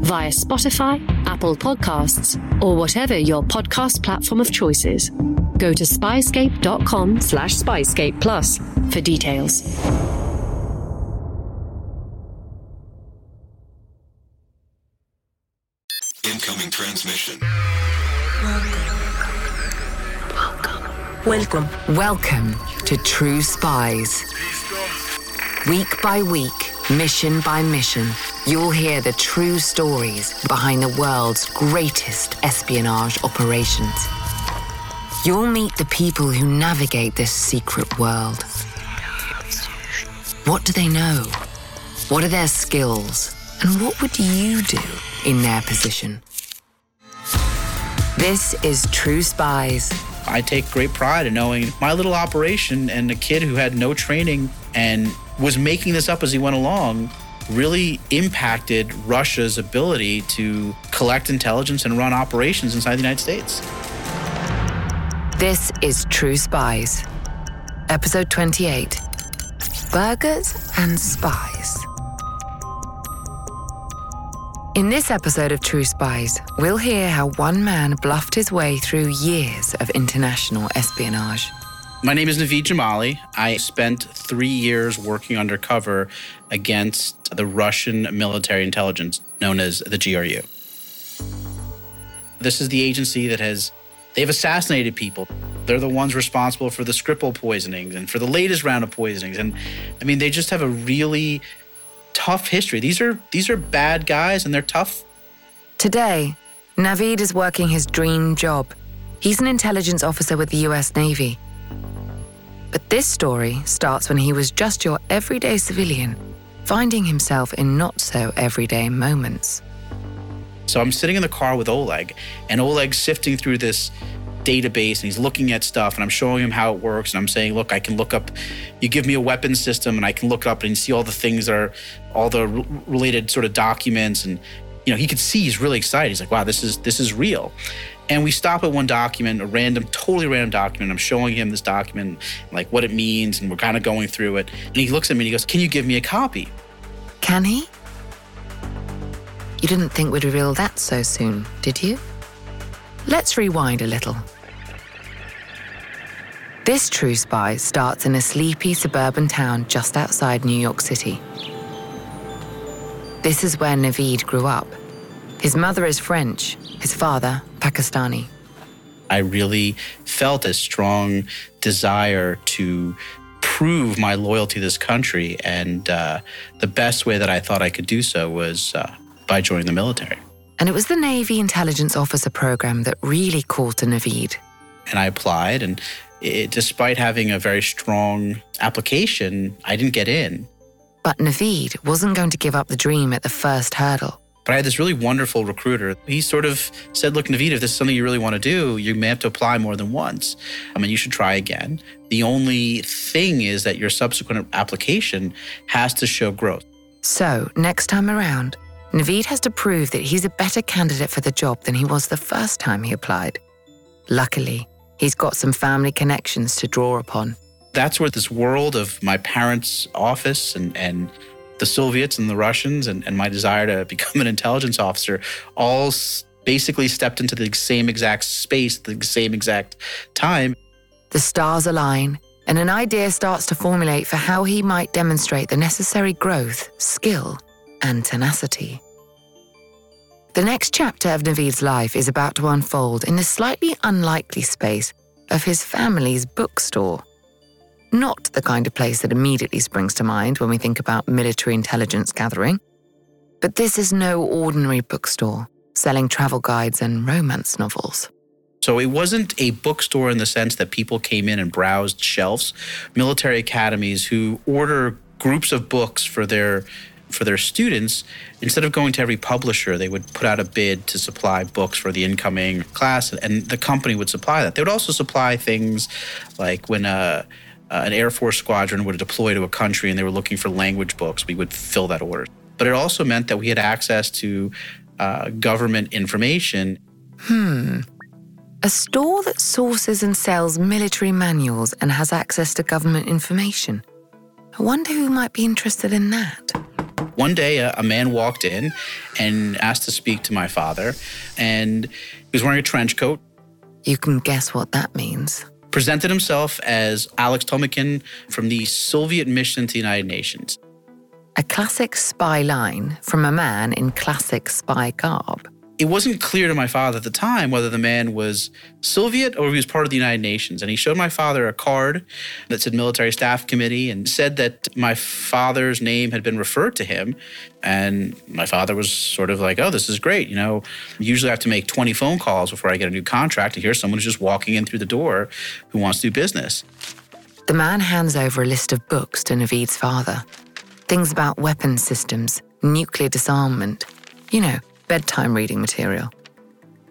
via Spotify, Apple Podcasts, or whatever your podcast platform of choice is. Go to spyscape.com slash spyscape plus for details. Incoming transmission. Welcome. Welcome Welcome to True Spies. Week by week, mission by mission, you'll hear the true stories behind the world's greatest espionage operations. You'll meet the people who navigate this secret world. What do they know? What are their skills? And what would you do in their position? This is True Spies. I take great pride in knowing my little operation and a kid who had no training and was making this up as he went along really impacted Russia's ability to collect intelligence and run operations inside the United States. This is True Spies, episode 28 Burgers and Spies. In this episode of True Spies, we'll hear how one man bluffed his way through years of international espionage. My name is Naveed Jamali. I spent three years working undercover against the Russian military intelligence known as the GRU. This is the agency that has they've assassinated people. They're the ones responsible for the Skripal poisonings and for the latest round of poisonings. And I mean, they just have a really tough history. These are these are bad guys and they're tough. Today, Naveed is working his dream job. He's an intelligence officer with the US Navy. But this story starts when he was just your everyday civilian, finding himself in not so everyday moments. So I'm sitting in the car with Oleg, and Oleg's sifting through this database and he's looking at stuff and I'm showing him how it works and I'm saying, look, I can look up, you give me a weapon system and I can look up and see all the things that are, all the related sort of documents and you know, he could see he's really excited. He's like, wow, this is this is real. And we stop at one document, a random, totally random document. I'm showing him this document, like what it means, and we're kind of going through it. And he looks at me and he goes, Can you give me a copy? Can he? You didn't think we'd reveal that so soon, did you? Let's rewind a little. This true spy starts in a sleepy suburban town just outside New York City. This is where Naveed grew up. His mother is French, his father, Pakistani. I really felt a strong desire to prove my loyalty to this country. And uh, the best way that I thought I could do so was uh, by joining the military. And it was the Navy Intelligence Officer program that really called to Naveed. And I applied, and it, despite having a very strong application, I didn't get in. But Naveed wasn't going to give up the dream at the first hurdle. But I had this really wonderful recruiter. He sort of said, Look, Naveed, if this is something you really want to do, you may have to apply more than once. I mean, you should try again. The only thing is that your subsequent application has to show growth. So, next time around, Naveed has to prove that he's a better candidate for the job than he was the first time he applied. Luckily, he's got some family connections to draw upon. That's where this world of my parents' office and, and the Soviets and the Russians and, and my desire to become an intelligence officer all basically stepped into the same exact space, the same exact time. The stars align, and an idea starts to formulate for how he might demonstrate the necessary growth, skill, and tenacity. The next chapter of Naveed's life is about to unfold in the slightly unlikely space of his family's bookstore. Not the kind of place that immediately springs to mind when we think about military intelligence gathering. But this is no ordinary bookstore selling travel guides and romance novels. So it wasn't a bookstore in the sense that people came in and browsed shelves. Military academies who order groups of books for their for their students, instead of going to every publisher, they would put out a bid to supply books for the incoming class, and the company would supply that. They would also supply things like when uh, uh, an Air Force squadron would deploy to a country and they were looking for language books, we would fill that order. But it also meant that we had access to uh, government information. Hmm. A store that sources and sells military manuals and has access to government information. I wonder who might be interested in that. One day, a, a, man walked in and asked to speak to my father, and he was wearing a trench coat. You can guess what that means. Presented himself as Alex Tomikin from the Soviet mission to the United Nations. A classic spy line from a man in classic spy garb it wasn't clear to my father at the time whether the man was Soviet or he was part of the United Nations. And he showed my father a card that said Military Staff Committee and said that my father's name had been referred to him. And my father was sort of like, oh, this is great. You know, usually I have to make 20 phone calls before I get a new contract. And here's someone who's just walking in through the door who wants to do business. The man hands over a list of books to Naveed's father things about weapons systems, nuclear disarmament. You know, bedtime reading material.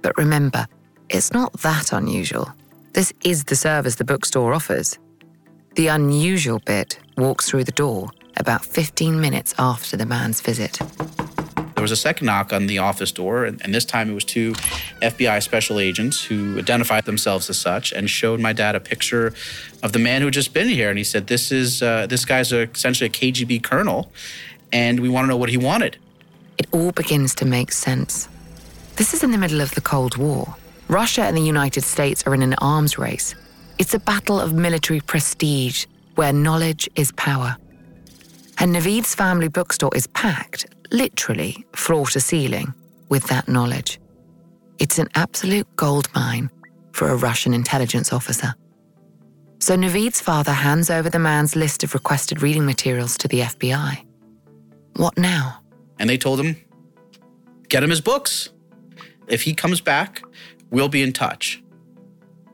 But remember, it's not that unusual. This is the service the bookstore offers. The unusual bit walks through the door about 15 minutes after the man's visit. There was a second knock on the office door, and, and, this time it was two FBI special agents who identified themselves as such and showed my dad a picture of the man who had just been here. And he said, "This is uh, this guy's a, essentially a KGB colonel, and we want to know what he wanted." It all begins to make sense. This is in the middle of the Cold War. Russia and the United States are in an arms race. It's a battle of military prestige where knowledge is power. And Naveed's family bookstore is packed, literally floor to ceiling, with that knowledge. It's an absolute gold mine for a Russian intelligence officer. So Naveed's father hands over the man's list of requested reading materials to the FBI. What now? And they told him, get him his books. If he comes back, we'll be in touch.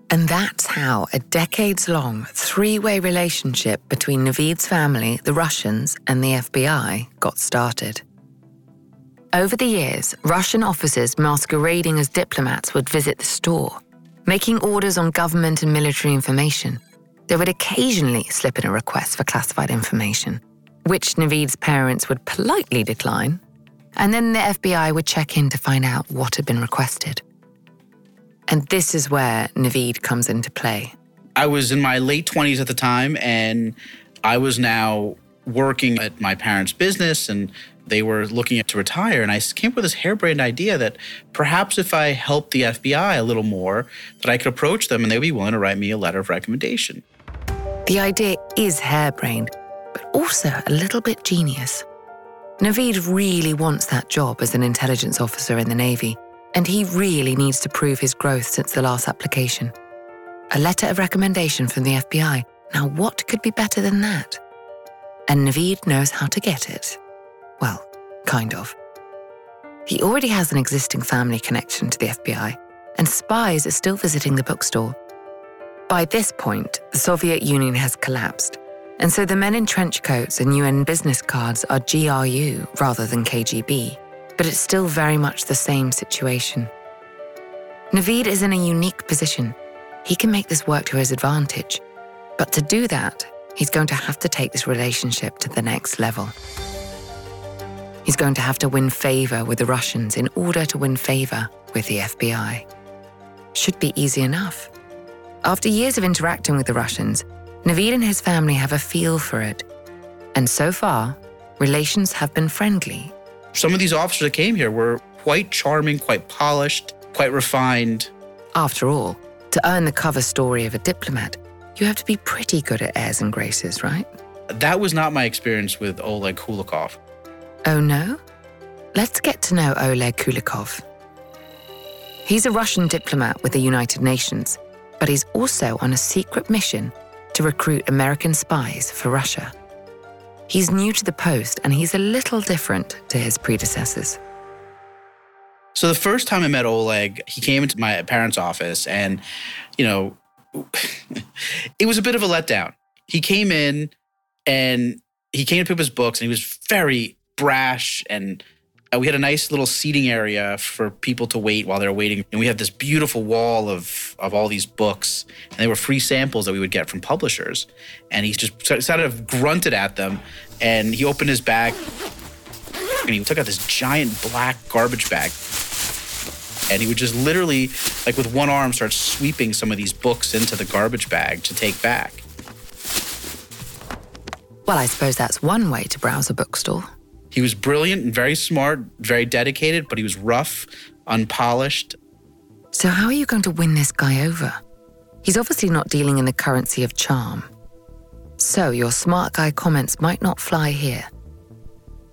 And that's how a decades long three way relationship between Naveed's family, the Russians, and the FBI got started. Over the years, Russian officers masquerading as diplomats would visit the store, making orders on government and military information. They would occasionally slip in a request for classified information which Naveed's parents would politely decline, and then the FBI would check in to find out what had been requested. And this is where Naveed comes into play. I was in my late 20s at the time, and I was now working at my parents' business, and they were looking to retire. And I came up with this harebrained idea that perhaps if I helped the FBI a little more, that I could approach them and they'd be willing to write me a letter of recommendation. The idea is harebrained, also a little bit genius. Naveed really wants that job as an intelligence officer in the Navy, and he really needs to prove his growth since the last application. A letter of recommendation from the FBI. Now, what could be better than that? And Naveed knows how to get it. Well, kind of. He already has an existing family connection to the FBI, and spies are still visiting the bookstore. By this point, the Soviet Union has collapsed, and so the men in trench coats and UN business cards are GRU rather than KGB, but it's still very much the same situation. Naveed is in a unique position. He can make this work to his advantage. But to do that, he's going to have to take this relationship to the next level. He's going to have to win favor with the Russians in order to win favor with the FBI. Should be easy enough. After years of interacting with the Russians, Naveed and his family have a feel for it. And so far, relations have been friendly. Some of these officers that came here were quite charming, quite polished, quite refined. After all, to earn the cover story of a diplomat, you have to be pretty good at airs and graces, right? That was not my experience with Oleg Kulikov. Oh no? Let's get to know Oleg Kulikov. He's a Russian diplomat with the United Nations, but he's also on a secret mission to recruit American spies for Russia. He's new to the post and he's a little different to his predecessors. So the first time I met Oleg, he came into my parents' office and, you know, it was a bit of a letdown. He came in and he came to pick up his books and he was very brash and uh, we had a nice little seating area for people to wait while they were waiting. And we had this beautiful wall of, of all these books. And they were free samples that we would get from publishers. And he just sort of grunted at them. And he opened his bag and he took out this giant black garbage bag. And he would just literally, like with one arm, start sweeping some of these books into the garbage bag to take back. Well, I suppose that's one way to browse a bookstore. He was brilliant and very smart, very dedicated, but he was rough, unpolished. So, how are you going to win this guy over? He's obviously not dealing in the currency of charm. So, your smart guy comments might not fly here.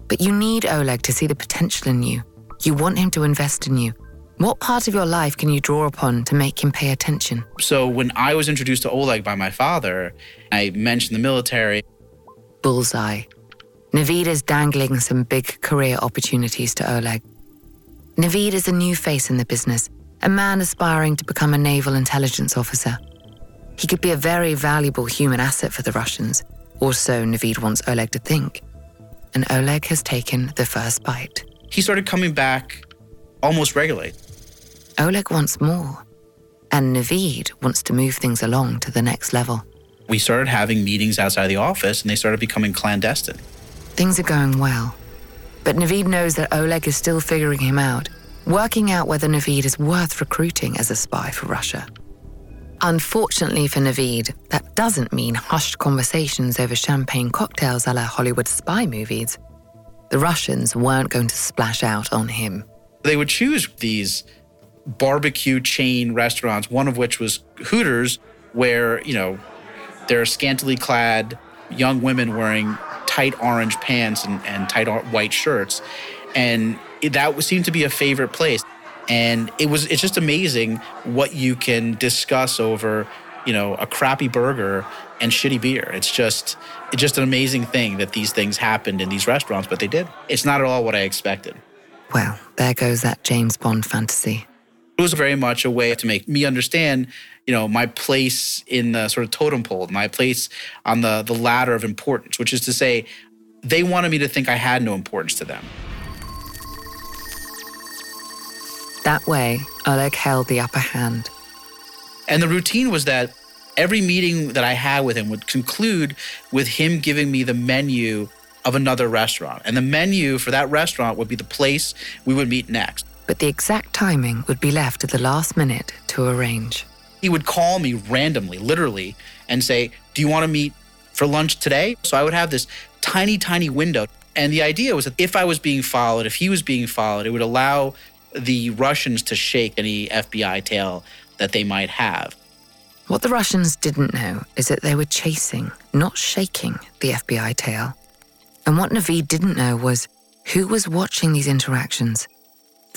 But you need Oleg to see the potential in you. You want him to invest in you. What part of your life can you draw upon to make him pay attention? So, when I was introduced to Oleg by my father, I mentioned the military. Bullseye. Naveed is dangling some big career opportunities to Oleg. Naveed is a new face in the business, a man aspiring to become a naval intelligence officer. He could be a very valuable human asset for the Russians, or so Naveed wants Oleg to think. And Oleg has taken the first bite. He started coming back almost regularly. Oleg wants more, and Naveed wants to move things along to the next level. We started having meetings outside the office, and they started becoming clandestine. Things are going well. But Naveed knows that Oleg is still figuring him out, working out whether Naveed is worth recruiting as a spy for Russia. Unfortunately for Naveed, that doesn't mean hushed conversations over champagne cocktails a la Hollywood spy movies. The Russians weren't going to splash out on him. They would choose these barbecue chain restaurants, one of which was Hooters, where, you know, there are scantily clad young women wearing tight orange pants and, and tight white shirts. And it, that seemed to be a favorite place. And it was it's just amazing what you can discuss over, you know, a crappy burger and shitty beer. It's just it's just an amazing thing that these things happened in these restaurants, but they did. It's not at all what I expected. Well, there goes that James Bond fantasy. It was very much a way to make me understand, you know, my place in the sort of totem pole, my place on the the ladder of importance, which is to say, they wanted me to think I had no importance to them. That way, Oleg held the upper hand. And the routine was that every meeting that I had with him would conclude with him giving me the menu of another restaurant. And the menu for that restaurant would be the place we would meet next but the exact timing would be left at the last minute to arrange. He would call me randomly, literally, and say, Do you want to meet for lunch today? So I would have this tiny, tiny window. And the idea was that if I was being followed, if he was being followed, it would allow the Russians to shake any FBI tail that they might have. What the Russians didn't know is that they were chasing, not shaking, the FBI tail. And what Naveed didn't know was who was watching these interactions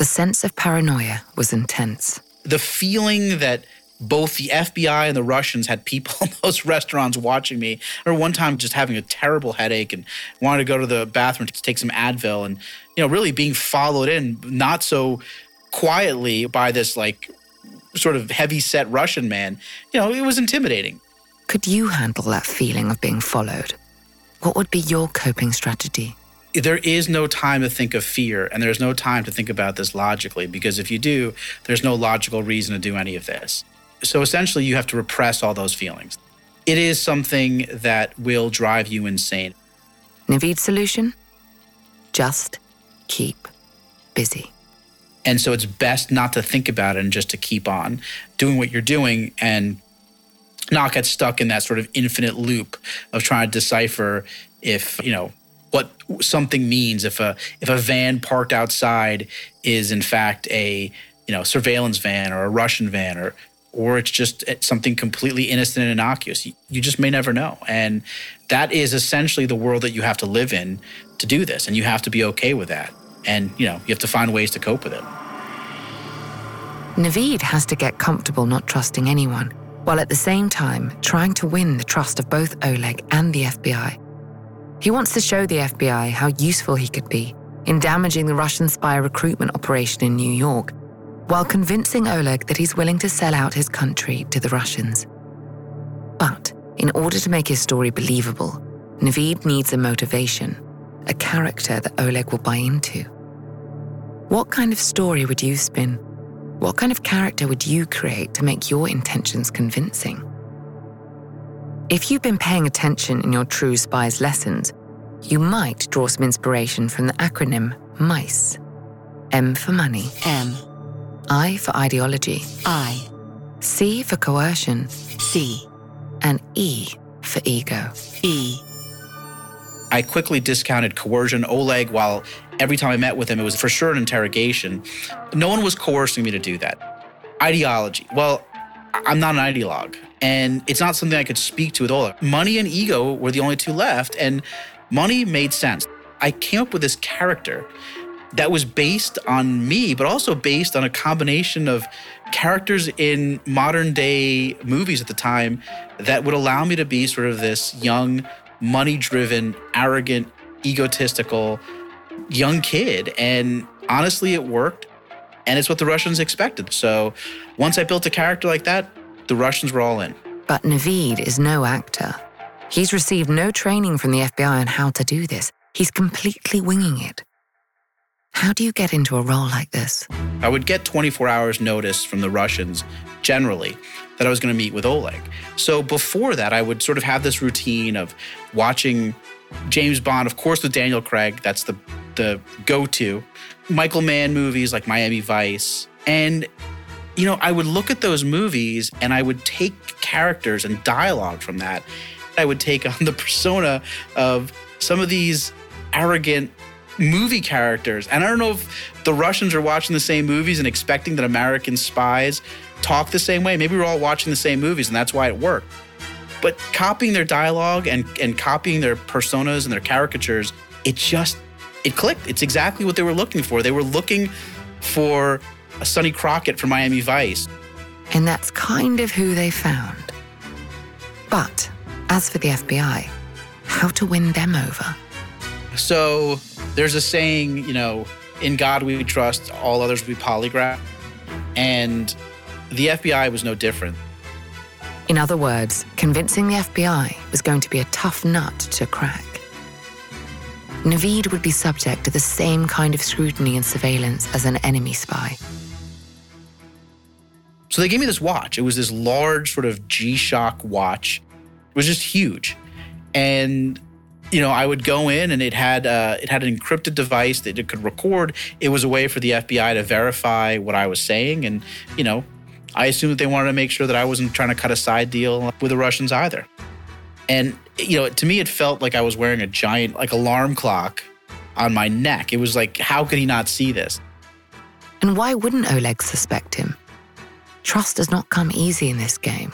the sense of paranoia was intense. The feeling that both the FBI and the Russians had people in those restaurants watching me. Or one time just having a terrible headache and wanted to go to the bathroom to take some Advil and, you know, really being followed in not so quietly by this like sort of heavy set Russian man. You know, it was intimidating. Could you handle that feeling of being followed? What would be your coping strategy? there is no time to think of fear and there's no time to think about this logically because if you do, there's no logical reason to do any of this. So essentially, you have to repress all those feelings. It is something that will drive you insane. Naveed's solution? Just keep busy. And so it's best not to think about it and just to keep on doing what you're doing and not get stuck in that sort of infinite loop of trying to decipher if, you know, what something means if a if a van parked outside is in fact a you know surveillance van or a Russian van or or it's just eh, something completely innocent and innocuous. You, you just may never know, and that is essentially the world that you have to live in to do this, and you have to be okay with that. And you know you have to find ways to cope with it. Naveed has to get comfortable not trusting anyone, while at the same time trying to win the trust of both Oleg and the FBI. He wants to show the FBI how useful he could be in damaging the Russian spy recruitment operation in New York, while convincing Oleg that he's willing to sell out his country to the Russians. But in order to make his story believable, Naveed needs a motivation, a character that Oleg will buy into? What kind of story would you spin? What kind of character would you create to make your intentions convincing? If you've been paying attention in your True Spies lessons, you might draw some inspiration from the acronym MICE. M for money, M. I for ideology, I. C for coercion, C. and E for ego. E. I quickly discounted coercion. Oleg, while every time I met with him, it was for sure an interrogation, no one was coercing me to do that. Ideology. Well, I- I'm not an ideologue, and it's not something I could speak to with Oleg. Money and ego were the only two left, and money made sense. I came up with this character that was based on me, but also based on a combination of characters in modern day movies at the time that would allow me to be sort of this young, money driven, arrogant, egotistical young kid. And honestly, it worked. And it's what the Russians expected. So once I built a character like that, the Russians were all in. But Naveed is no actor. He's received no training from the FBI on how to do this. He's completely winging it. How do you get into a role like this? I would get 24 hours notice from the Russians generally that I was going to meet with Oleg. So before that, I would sort of have this routine of watching James Bond, of course, with Daniel Craig. That's the the go-to. Michael Mann movies like Miami Vice, and you know, I would look at those movies and I would take characters and dialogue from that. I would take on the persona of some of these arrogant movie characters. And I don't know if the Russians are watching the same movies and expecting that American spies talk the same way. Maybe we're all watching the same movies and that's why it worked. But copying their dialogue and, and copying their personas and their caricatures, it just it clicked. It's exactly what they were looking for. They were looking for a Sonny Crockett from Miami Vice. And that's kind of who they found. But as for the FBI, how to win them over? So there's a saying, you know, in God we trust, all others we polygraph. And the FBI was no different. In other words, convincing the FBI was going to be a tough nut to crack. Naveed would be subject to the same kind of scrutiny and surveillance as an enemy spy. So they gave me this watch. It was this large sort of G-Shock watch. It was just huge. And you know, I would go in and it had uh, it had an encrypted device that it could record. It was a way for the FBI to verify what I was saying, and you know, I assumed that they wanted to make sure that I wasn't trying to cut a side deal with the Russians either. And you know, to me, it felt like I was wearing a giant like alarm clock on my neck. It was like, how could he not see this? And why wouldn't Oleg suspect him? Trust does not come easy in this game.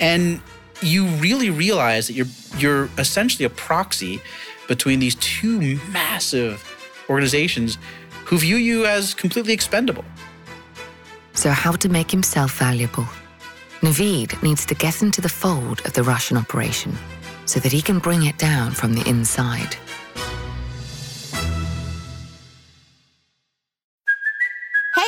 and you really realize that you're you're essentially a proxy between these two massive organizations who view you as completely expendable. So, how to make himself valuable? Naveed needs to get into the fold of the Russian operation so that he can bring it down from the inside.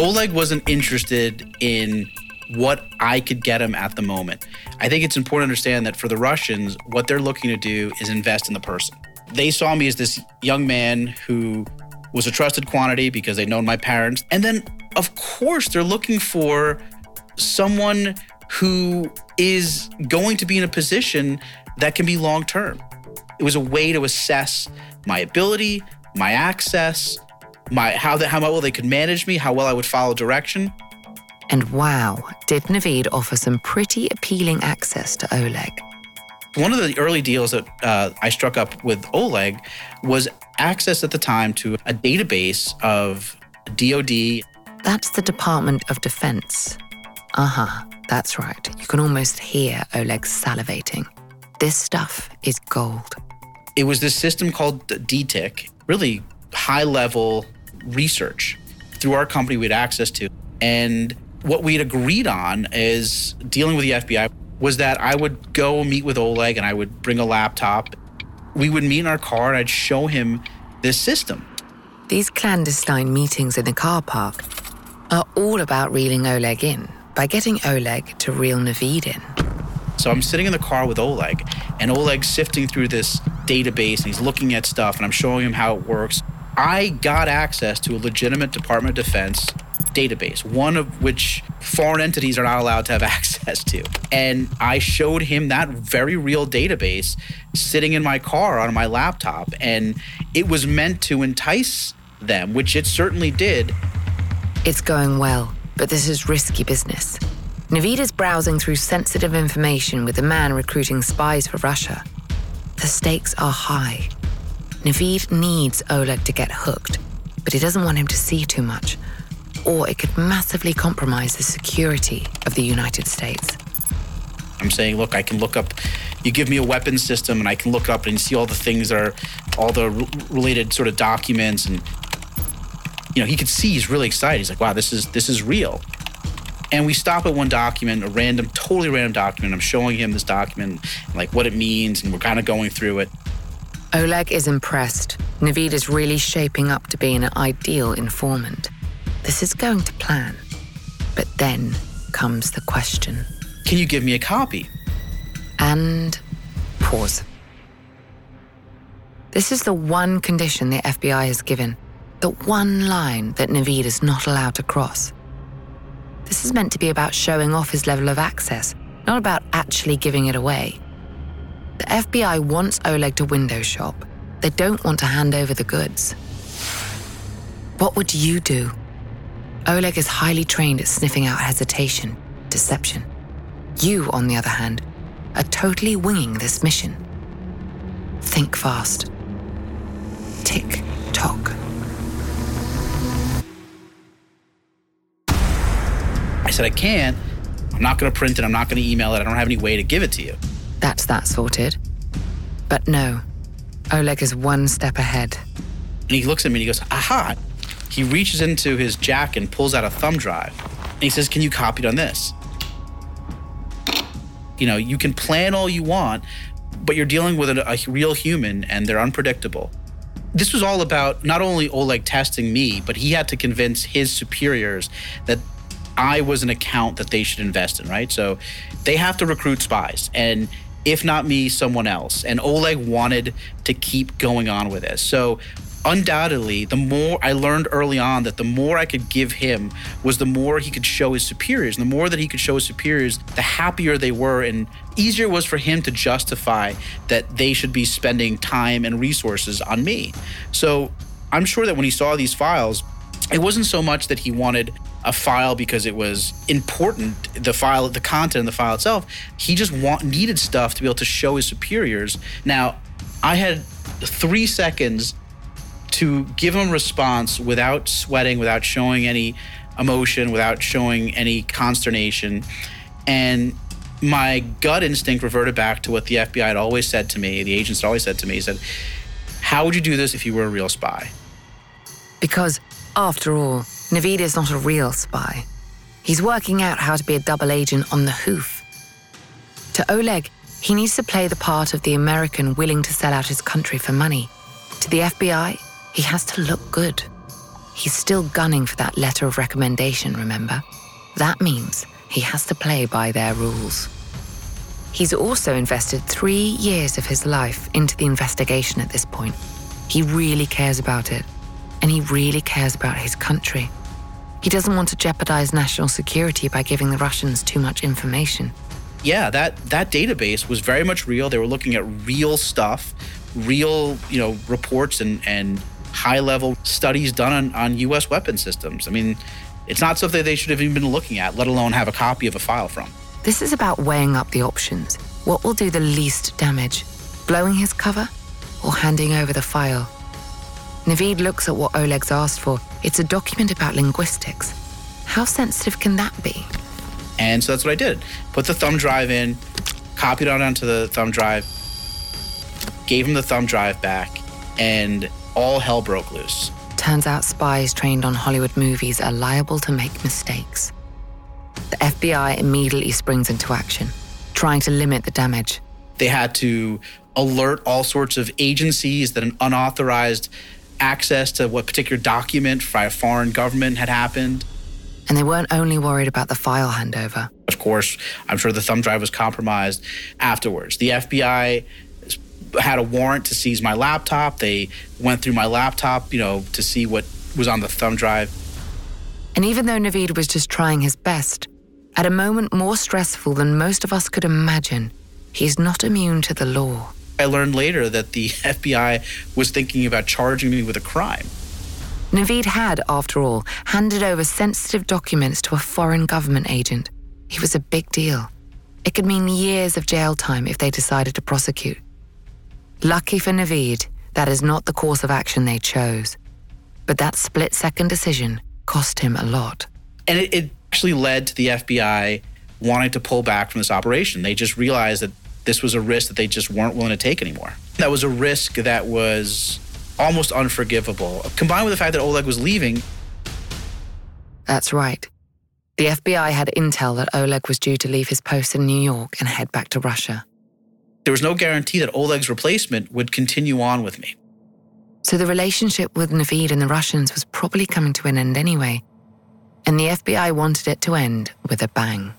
Oleg wasn't interested in what I could get him at the moment. I think it's important to understand that for the Russians, what they're looking to do is invest in the person. They saw me as this young man who was a trusted quantity because they'd known my parents. And then, of course, they're looking for someone who is going to be in a position that can be long term. It was a way to assess my ability, my access, my how that how well they could manage me, how well I would follow direction. And wow, did Naveed offer some pretty appealing access to Oleg. One of the early deals that uh, I struck up with Oleg was access at the time to a database of DoD. That's the Department of Defense. Uh huh, that's right. You can almost hear Oleg salivating. This stuff is gold. It was this system called DTIC, really high level research through our company we had access to. And what we had agreed on is dealing with the FBI was that I would go meet with Oleg and I would bring a laptop. We would meet in our car and I'd show him this system. These clandestine meetings in the car park are all about reeling Oleg in by getting Oleg to reel Naveed in. So I'm sitting in the car with Oleg, and Oleg's sifting through this database and he's looking at stuff, and I'm showing him how it works. I got access to a legitimate Department of Defense database, one of which foreign entities are not allowed to have access to. And I showed him that very real database sitting in my car on my laptop. And it was meant to entice them, which it certainly did. It's going well, but this is risky business. Naveed is browsing through sensitive information with a man recruiting spies for Russia. The stakes are high. Naveed needs Oleg to get hooked, but he doesn't want him to see too much, or it could massively compromise the security of the United States. I'm saying, look, I can look up. You give me a weapons system, and I can look up and see all the things that are, all the related sort of documents, and you know, he could see he's really excited. He's like, wow, this is this is real. And we stop at one document, a random, totally random document. I'm showing him this document, like what it means, and we're kind of going through it. Oleg is impressed. Naveed is really shaping up to be an ideal informant. This is going to plan. But then comes the question. Can you give me a copy? And pause. This is the one condition the FBI has given, the one line that Naveed is not allowed to cross. This is meant to be about showing off his level of access, not about actually giving it away. The FBI wants Oleg to window shop. They don't want to hand over the goods. What would you do? Oleg is highly trained at sniffing out hesitation, deception. You, on the other hand, are totally winging this mission. Think fast. Tick tock. I said, I can't. I'm not going to print it. I'm not going to email it. I don't have any way to give it to you. That's that sorted. But no, Oleg is one step ahead. And he looks at me and he goes, aha. He reaches into his jacket and pulls out a thumb drive. And he says, Can you copy it on this? You know, you can plan all you want, but you're dealing with a, a real human and they're unpredictable. This was all about not only Oleg testing me, but he had to convince his superiors that I was an account that they should invest in, right? So they have to recruit spies. And if not me, someone else. And Oleg wanted to keep going on with this. So undoubtedly, the more I learned early on that the more I could give him was the more he could show his superiors. And the more that he could show his superiors, the happier they were and easier it was for him to justify that they should be spending time and resources on me. So I'm sure that when he saw these files, it wasn't so much that he wanted a file because it was important the file the content of the file itself. He just want, needed stuff to be able to show his superiors. Now i had three seconds to give him a response without sweating without showing any emotion without showing any consternation. And my gut instinct reverted back to what the fbi had always said to me the agents had always said to me he said how would you do this if you were a real spy? Because, after all, Naveed is not a real spy. He's working out how to be a double agent on the hoof. To Oleg, he needs to play the part of the American willing to sell out his country for money. To the FBI, he has to look good. He's still gunning for that letter of recommendation, remember? That means he has to play by their rules. He's also invested three years of his life into the investigation at this point. He really cares about it, and he really cares about his country. He doesn't want to jeopardize national security by giving the Russians too much information. Yeah, that that database was very much real. They were looking at real stuff, real, you know, reports and and high level studies done on, on US weapon systems. I mean, it's not something they should have even been looking at, let alone have a copy of a file from. This is about weighing up the options. What will do the least damage? Blowing his cover or handing over the file? Naveed looks at what Oleg's asked for. It's a document about linguistics. How sensitive can that be? And so that's what I did. Put the thumb drive in, copied it onto the thumb drive, gave him the thumb drive back, and all hell broke loose. Turns out spies trained on Hollywood movies are liable to make mistakes. The FBI immediately springs into action, trying to limit the damage. They had to alert all sorts of agencies that an unauthorized access to what particular document by a foreign government had happened. And they weren't only worried about the file handover. Of course, I'm sure the thumb drive was compromised afterwards. The FBI had a warrant to seize my laptop. They went through my laptop, you know, to see what was on the thumb drive. And even though Naveed was just trying his best, at a moment more stressful than most of us could imagine, he's not immune to the law. I learned later that the FBI was thinking about charging me with a crime. Naveed had, after all, handed over sensitive documents to a foreign government agent. He was a big deal. It could mean years of jail time if they decided to prosecute. Lucky for Naveed, that is not the course of action they chose. But that split second decision cost him a lot. And it, it actually led to the FBI wanting to pull back from this operation. They just realized that this was a risk that they just weren't willing to take anymore. That was a risk that was almost unforgivable. Combined with the fact that Oleg was leaving. That's right. The FBI had intel that Oleg was due to leave his post in New York and head back to Russia. There was no guarantee that Oleg's replacement would continue on with me. So the relationship with Naveed and the Russians was probably coming to an end anyway. And the FBI wanted it to end with a bang.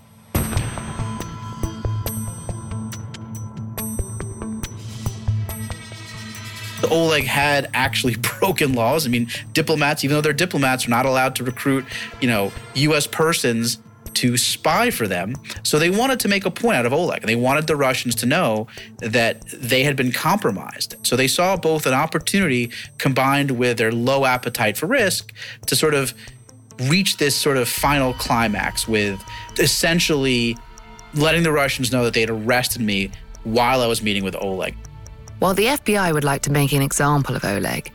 Oleg had actually broken laws. I mean, diplomats, even though they're diplomats, are not allowed to recruit, you know, U.S. persons to spy for them. So they wanted to make a point out of Oleg. and They wanted the Russians to know that they had been compromised. So they saw both an opportunity combined with their low appetite for risk to sort of reach this sort of final climax with essentially letting the Russians know that they had arrested me while I was meeting with Oleg. While the FBI would like to make an example of Oleg,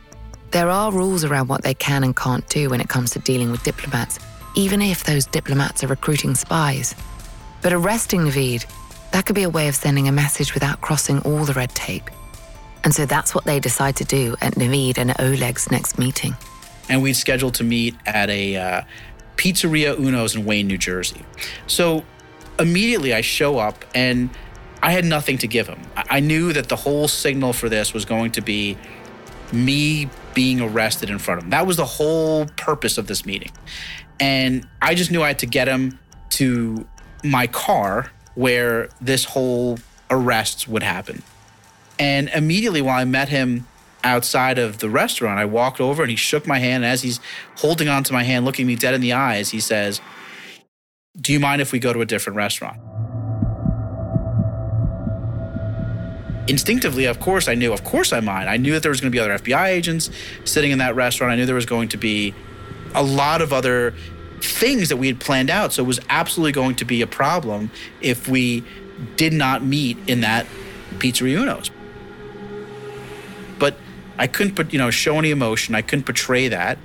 there are rules around what they can and can't do when it comes to dealing with diplomats, even if those diplomats are recruiting spies. But arresting Naveed, that could be a way of sending a message without crossing all the red tape. And so that's what they decide to do at Naveed and Oleg's next meeting. And we'd scheduled to meet at a uh, Pizzeria Uno's in Wayne, New Jersey. So immediately I show up and I had nothing to give him. I knew that the whole signal for this was going to be me being arrested in front of him. That was the whole purpose of this meeting. And I just knew I had to get him to my car where this whole arrest would happen. And immediately while I met him outside of the restaurant, I walked over and he shook my hand. And as he's holding onto my hand, looking me dead in the eyes, he says, Do you mind if we go to a different restaurant? Instinctively, of course, I knew, of course, I mind. I knew that there was going to be other FBI agents sitting in that restaurant. I knew there was going to be a lot of other things that we had planned out. So it was absolutely going to be a problem if we did not meet in that Pizzeria Uno's. But I couldn't put, you know, show any emotion. I couldn't portray that.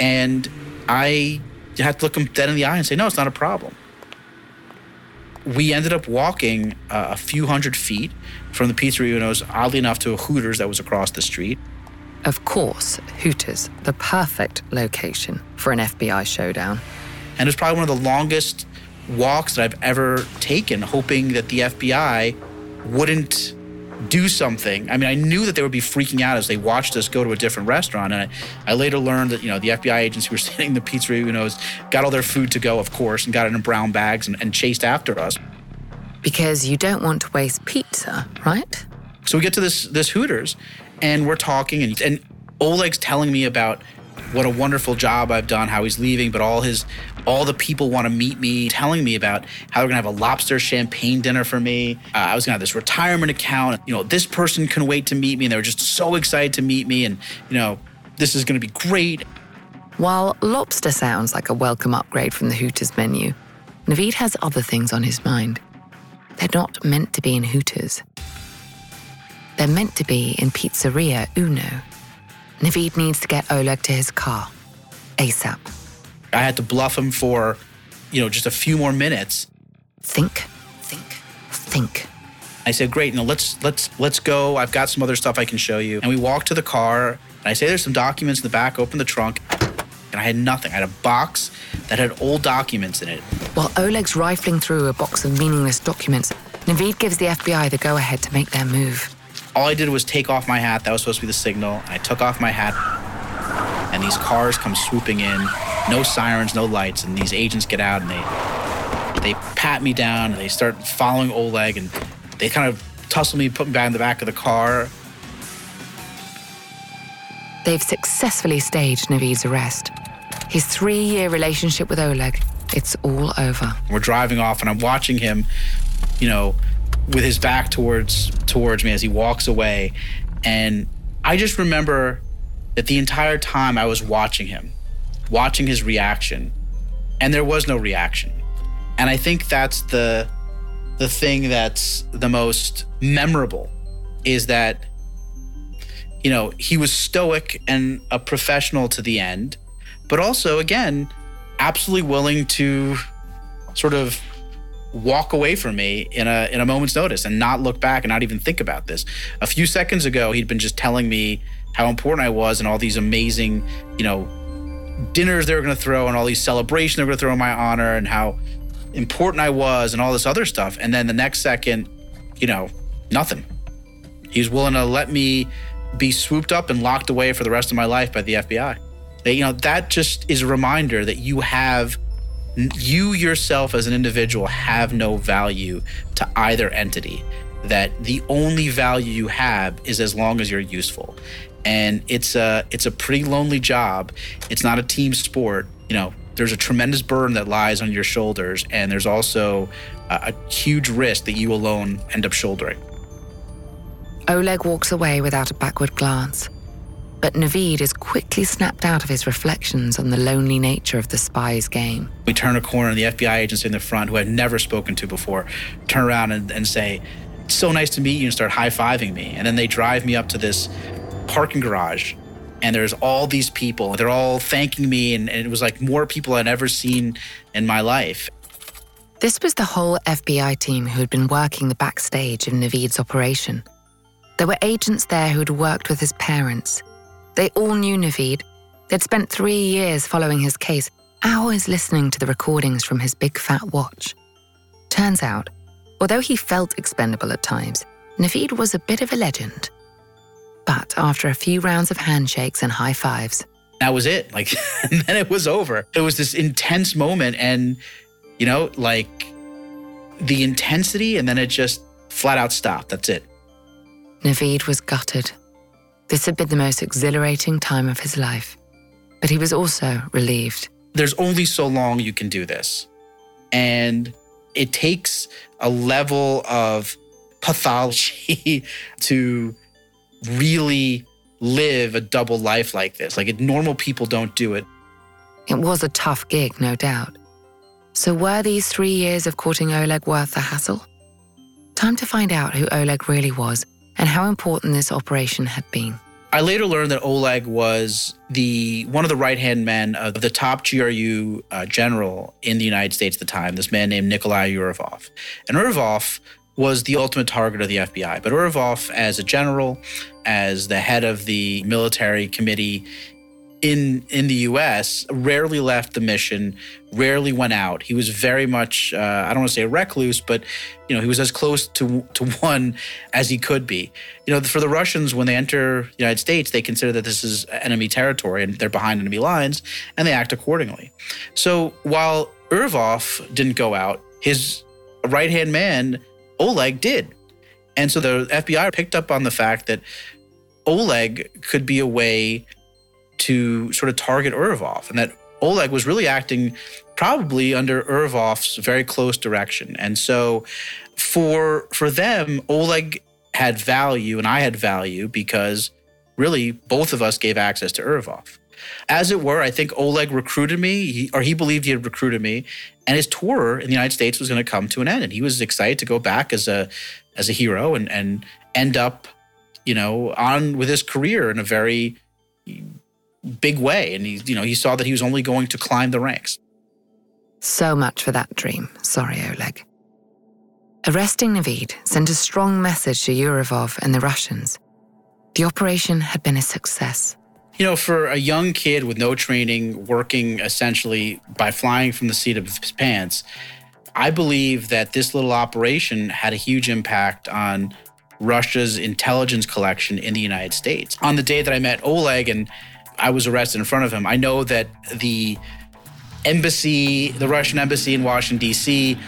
And I had to look him dead in the eye and say, no, it's not a problem we ended up walking uh, a few hundred feet from the Pizzeria Uno's, oddly enough, to a Hooters that was across the street. Of course, Hooters, the perfect location for an FBI showdown. And it was probably one of the longest walks that I've ever taken, hoping that the FBI wouldn't do something. I mean, I knew that they would be freaking out as they watched us go to a different restaurant. And I, I later learned that, you know, the FBI agents who were sitting in the Pizzeria you know, got all their food to go, of course, and got it in brown bags and, and chased after us. Because you don't want to waste pizza, right? So we get to this this Hooters and we're talking and, and Oleg's telling me about what a wonderful job I've done, how he's leaving, but all his all the people want to meet me, telling me about how they're gonna have a lobster champagne dinner for me. Uh, I was gonna have this retirement account. You know, this person can wait to meet me, and they were just so excited to meet me, and you know, this is gonna be great. While lobster sounds like a welcome upgrade from the Hooters menu, Naveed has other things on his mind. They're not meant to be in Hooters. They're meant to be in Pizzeria Uno. Naveed needs to get Oleg to his car. ASAP. I had to bluff him for, you know, just a few more minutes. Think, think, think. I said, "Great, know, let's let's let's go. I've got some other stuff I can show you." And we walked to the car. And I say, "There's some documents in the back. Open the trunk." And I had nothing. I had a box that had old documents in it. While Oleg's rifling through a box of meaningless documents, Naveed gives the FBI the go ahead to make their move. All I did was take off my hat. That was supposed to be the signal. I took off my hat, and these cars come swooping in. No sirens, no lights, and these agents get out and they they pat me down and they start following Oleg and they kind of tussle me, put me back in the back of the car. They've successfully staged Naveed's arrest. His three year relationship with Oleg, it's all over. We're driving off, and I'm watching him, you know, with his back towards towards me as he walks away, and I just remember that the entire time I was watching him, watching his reaction, and there was no reaction, and I think that's the the thing that's the most memorable is that you know he was stoic and a professional to the end but also again absolutely willing to sort of walk away from me in a in a moment's notice and not look back and not even think about this. A few seconds ago, he'd been just telling me how important I was and all these amazing, you know, dinners they were going to throw and all these celebrations they were going to throw in my honor and how important I was and all this other stuff. And then the next second, you know, nothing. He's willing to let me be swooped up and locked away for the rest of my life by the FBI. You know, that just is a reminder that you have you yourself as an individual have no value to either entity that the only value you have is as long as you're useful and it's a it's a pretty lonely job it's not a team sport you know there's a tremendous burden that lies on your shoulders and there's also a, a huge risk that you alone end up shouldering Oleg walks away without a backward glance. But Naveed is quickly snapped out of his reflections on the lonely nature of the spy's game. we turn a corner and the FBI agents in the front who I've never spoken to before turn around and, and say, so nice to meet you and start high fiving me. And then they drive me up to this parking garage and there's all these people. They're all thanking me and, and it was like more people I'd ever seen in my life. This was the whole FBI team who had been working the backstage of Naveed's operation. There were agents there who had worked with his parents. They all knew Naveed. They'd spent three years following his case, hours listening to the recordings from his big fat watch. Turns out, although he felt expendable at times, Naveed was a bit of a legend. But after a few rounds of handshakes and high fives, That was it. Like, and then it was over. It was this intense moment and, you know, like the intensity and then it just flat out stopped. That's it. Naveed was gutted. This had been the most exhilarating time of his life. But he was also relieved. there's only so long you can do this. And it takes a level of pathology to really live a double life like this. Like, normal people don't do it. It was a tough gig, no doubt. So were these three years of courting Oleg worth the hassle? Time to find out who Oleg really was and how important this operation had been. I later learned that Oleg was the one of the right hand men of the top GRU uh, general in the United States at the time. This man named Nikolai Urivov, and Urivov was the ultimate target of the FBI. But Urivov, as a general, as the head of the military committee in in the U.S., rarely left the mission, rarely went out. He was very much uh, I don't want to say a recluse, but you know he was as close to to one as he could be. You know, for the Russians, when they enter the United States, they consider that this is enemy territory and they're behind enemy lines, and they act accordingly. So while Urivov didn't go out, his right hand man Oleg did, and so the FBI picked up on the fact that Oleg could be a way to sort of target Urivov, and that Oleg was really acting probably under Urivov's very close direction. And so for for them, Oleg had value and I had value because really both of us gave access to Urivov. As it were, I think Oleg recruited me, he, or he believed he had recruited me, and his tour in the United States was going to come to an end, and he was excited to go back as a as a hero and and end up, you know, on with his career in a very big way. And he, you know, he saw that he was only going to climb the ranks. So much for that dream. Sorry, Oleg. Arresting Naveed sent a strong message to Yurevov and the Russians. The operation had been a success. You know, for a young kid with no training, working essentially by flying from the seat of his pants, I believe that this little operation had a huge impact on Russia's intelligence collection in the United States. On the day that I met Oleg and I was arrested in front of him, I know that the embassy, the Russian embassy in Washington, D.C.,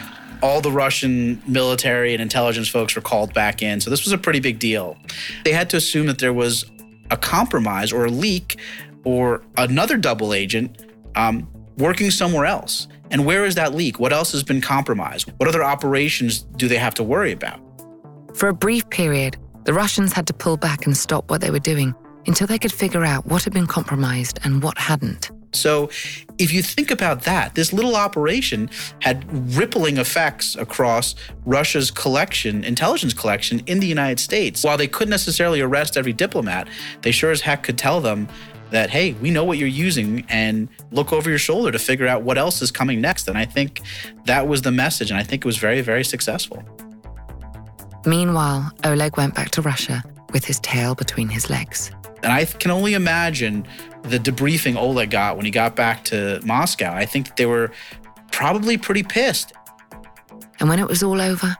all the Russian military and intelligence folks were called back in. So this was a pretty big deal. They had to assume that there was a compromise or a leak or another double agent um, working somewhere else. And where is that leak? What else has been compromised? What other operations do they have to worry about? For a brief period, the Russians had to pull back and stop what they were doing until they could figure out what had been compromised and what hadn't. So, if you think about that, this little operation had rippling effects across Russia's collection, intelligence collection in the United States. While they couldn't necessarily arrest every diplomat, they sure as heck could tell them that, hey, we know what you're using and look over your shoulder to figure out what else is coming next. And I think that was the message. And I think it was very, very successful. Meanwhile, Oleg went back to Russia with his tail between his legs. And I can only imagine the debriefing Oleg got when he got back to Moscow. I think they were probably pretty pissed. And when it was all over,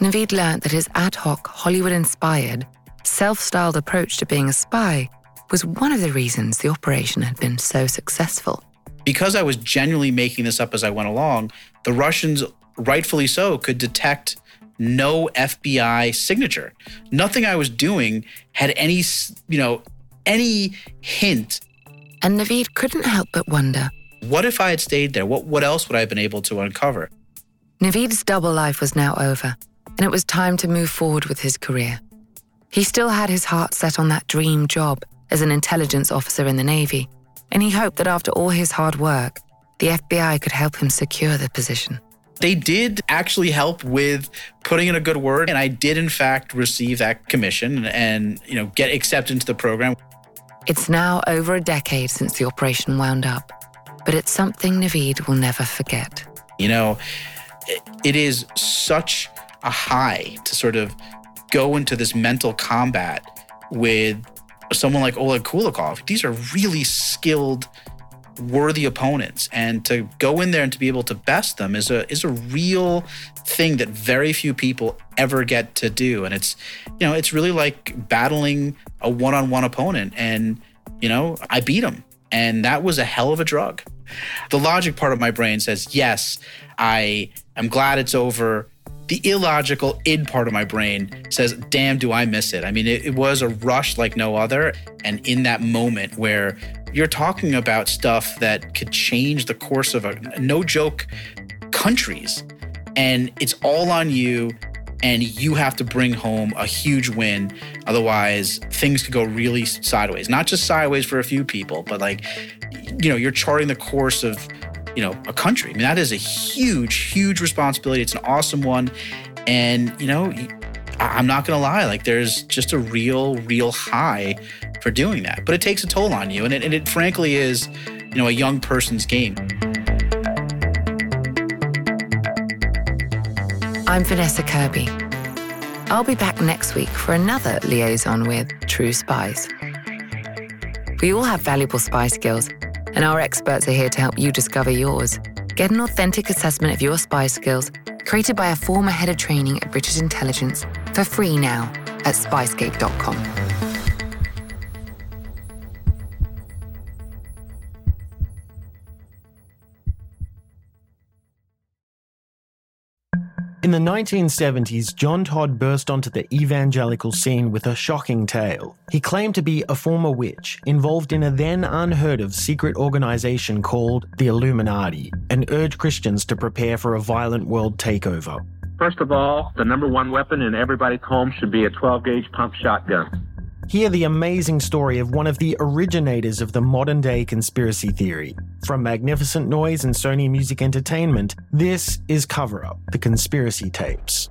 Naveed learned that his ad hoc, Hollywood inspired, self styled approach to being a spy was one of the reasons the operation had been so successful. Because I was genuinely making this up as I went along, the Russians, rightfully so, could detect no FBI signature. Nothing I was doing had any, you know, any hint. And Naveed couldn't help but wonder what if I had stayed there? What, what else would I have been able to uncover? Naveed's double life was now over, and it was time to move forward with his career. He still had his heart set on that dream job as an intelligence officer in the Navy, and he hoped that after all his hard work, the FBI could help him secure the position. They did actually help with putting in a good word, and I did in fact receive that commission and you know get accepted into the program. It's now over a decade since the operation wound up, but it's something Naveed will never forget. You know, it is such a high to sort of go into this mental combat with someone like Oleg Kulikov. These are really skilled, worthy opponents, and to go in there and to be able to best them is a is a real thing that very few people ever get to do. And it's you know it's really like battling a one-on-one opponent. And you know i beat him and that was a hell of a drug. The logic part of my brain says yes i am glad it's over. The illogical id part of my brain says damn do i miss it? I mean it, it was a rush like no other. And in that moment where you're talking about stuff that could change the course of a no joke countries and it's all on you and you have to bring home a huge win. Otherwise, things could go really sideways. Not just sideways for a few people, but like, you know, you're charting the course of, you know, a country. I mean, that is a huge, huge responsibility. It's an awesome one. And, you know, I'm not to lie, like, there's just a real, real high for doing that. But it takes a toll on you. And it, and it frankly is, you know, a young person's game. I'm Vanessa Kirby. I'll be back next week for another liaison with True Spies. We all have valuable spy skills, and our experts are here to help you discover yours. Get an authentic assessment of your spy skills created by a former head of training at British Intelligence for free now at spyscape.com. In the 1970s, John Todd burst onto the evangelical scene with a shocking tale. He claimed to be a former witch involved in a then unheard of secret organization called the Illuminati and urged Christians to prepare for a violent world takeover. First of all, the number one weapon in everybody's home should be a 12 gauge pump shotgun. Hear the amazing story of one of the originators of the modern day conspiracy theory. From Magnificent Noise and Sony Music Entertainment, this is Cover Up, the conspiracy tapes.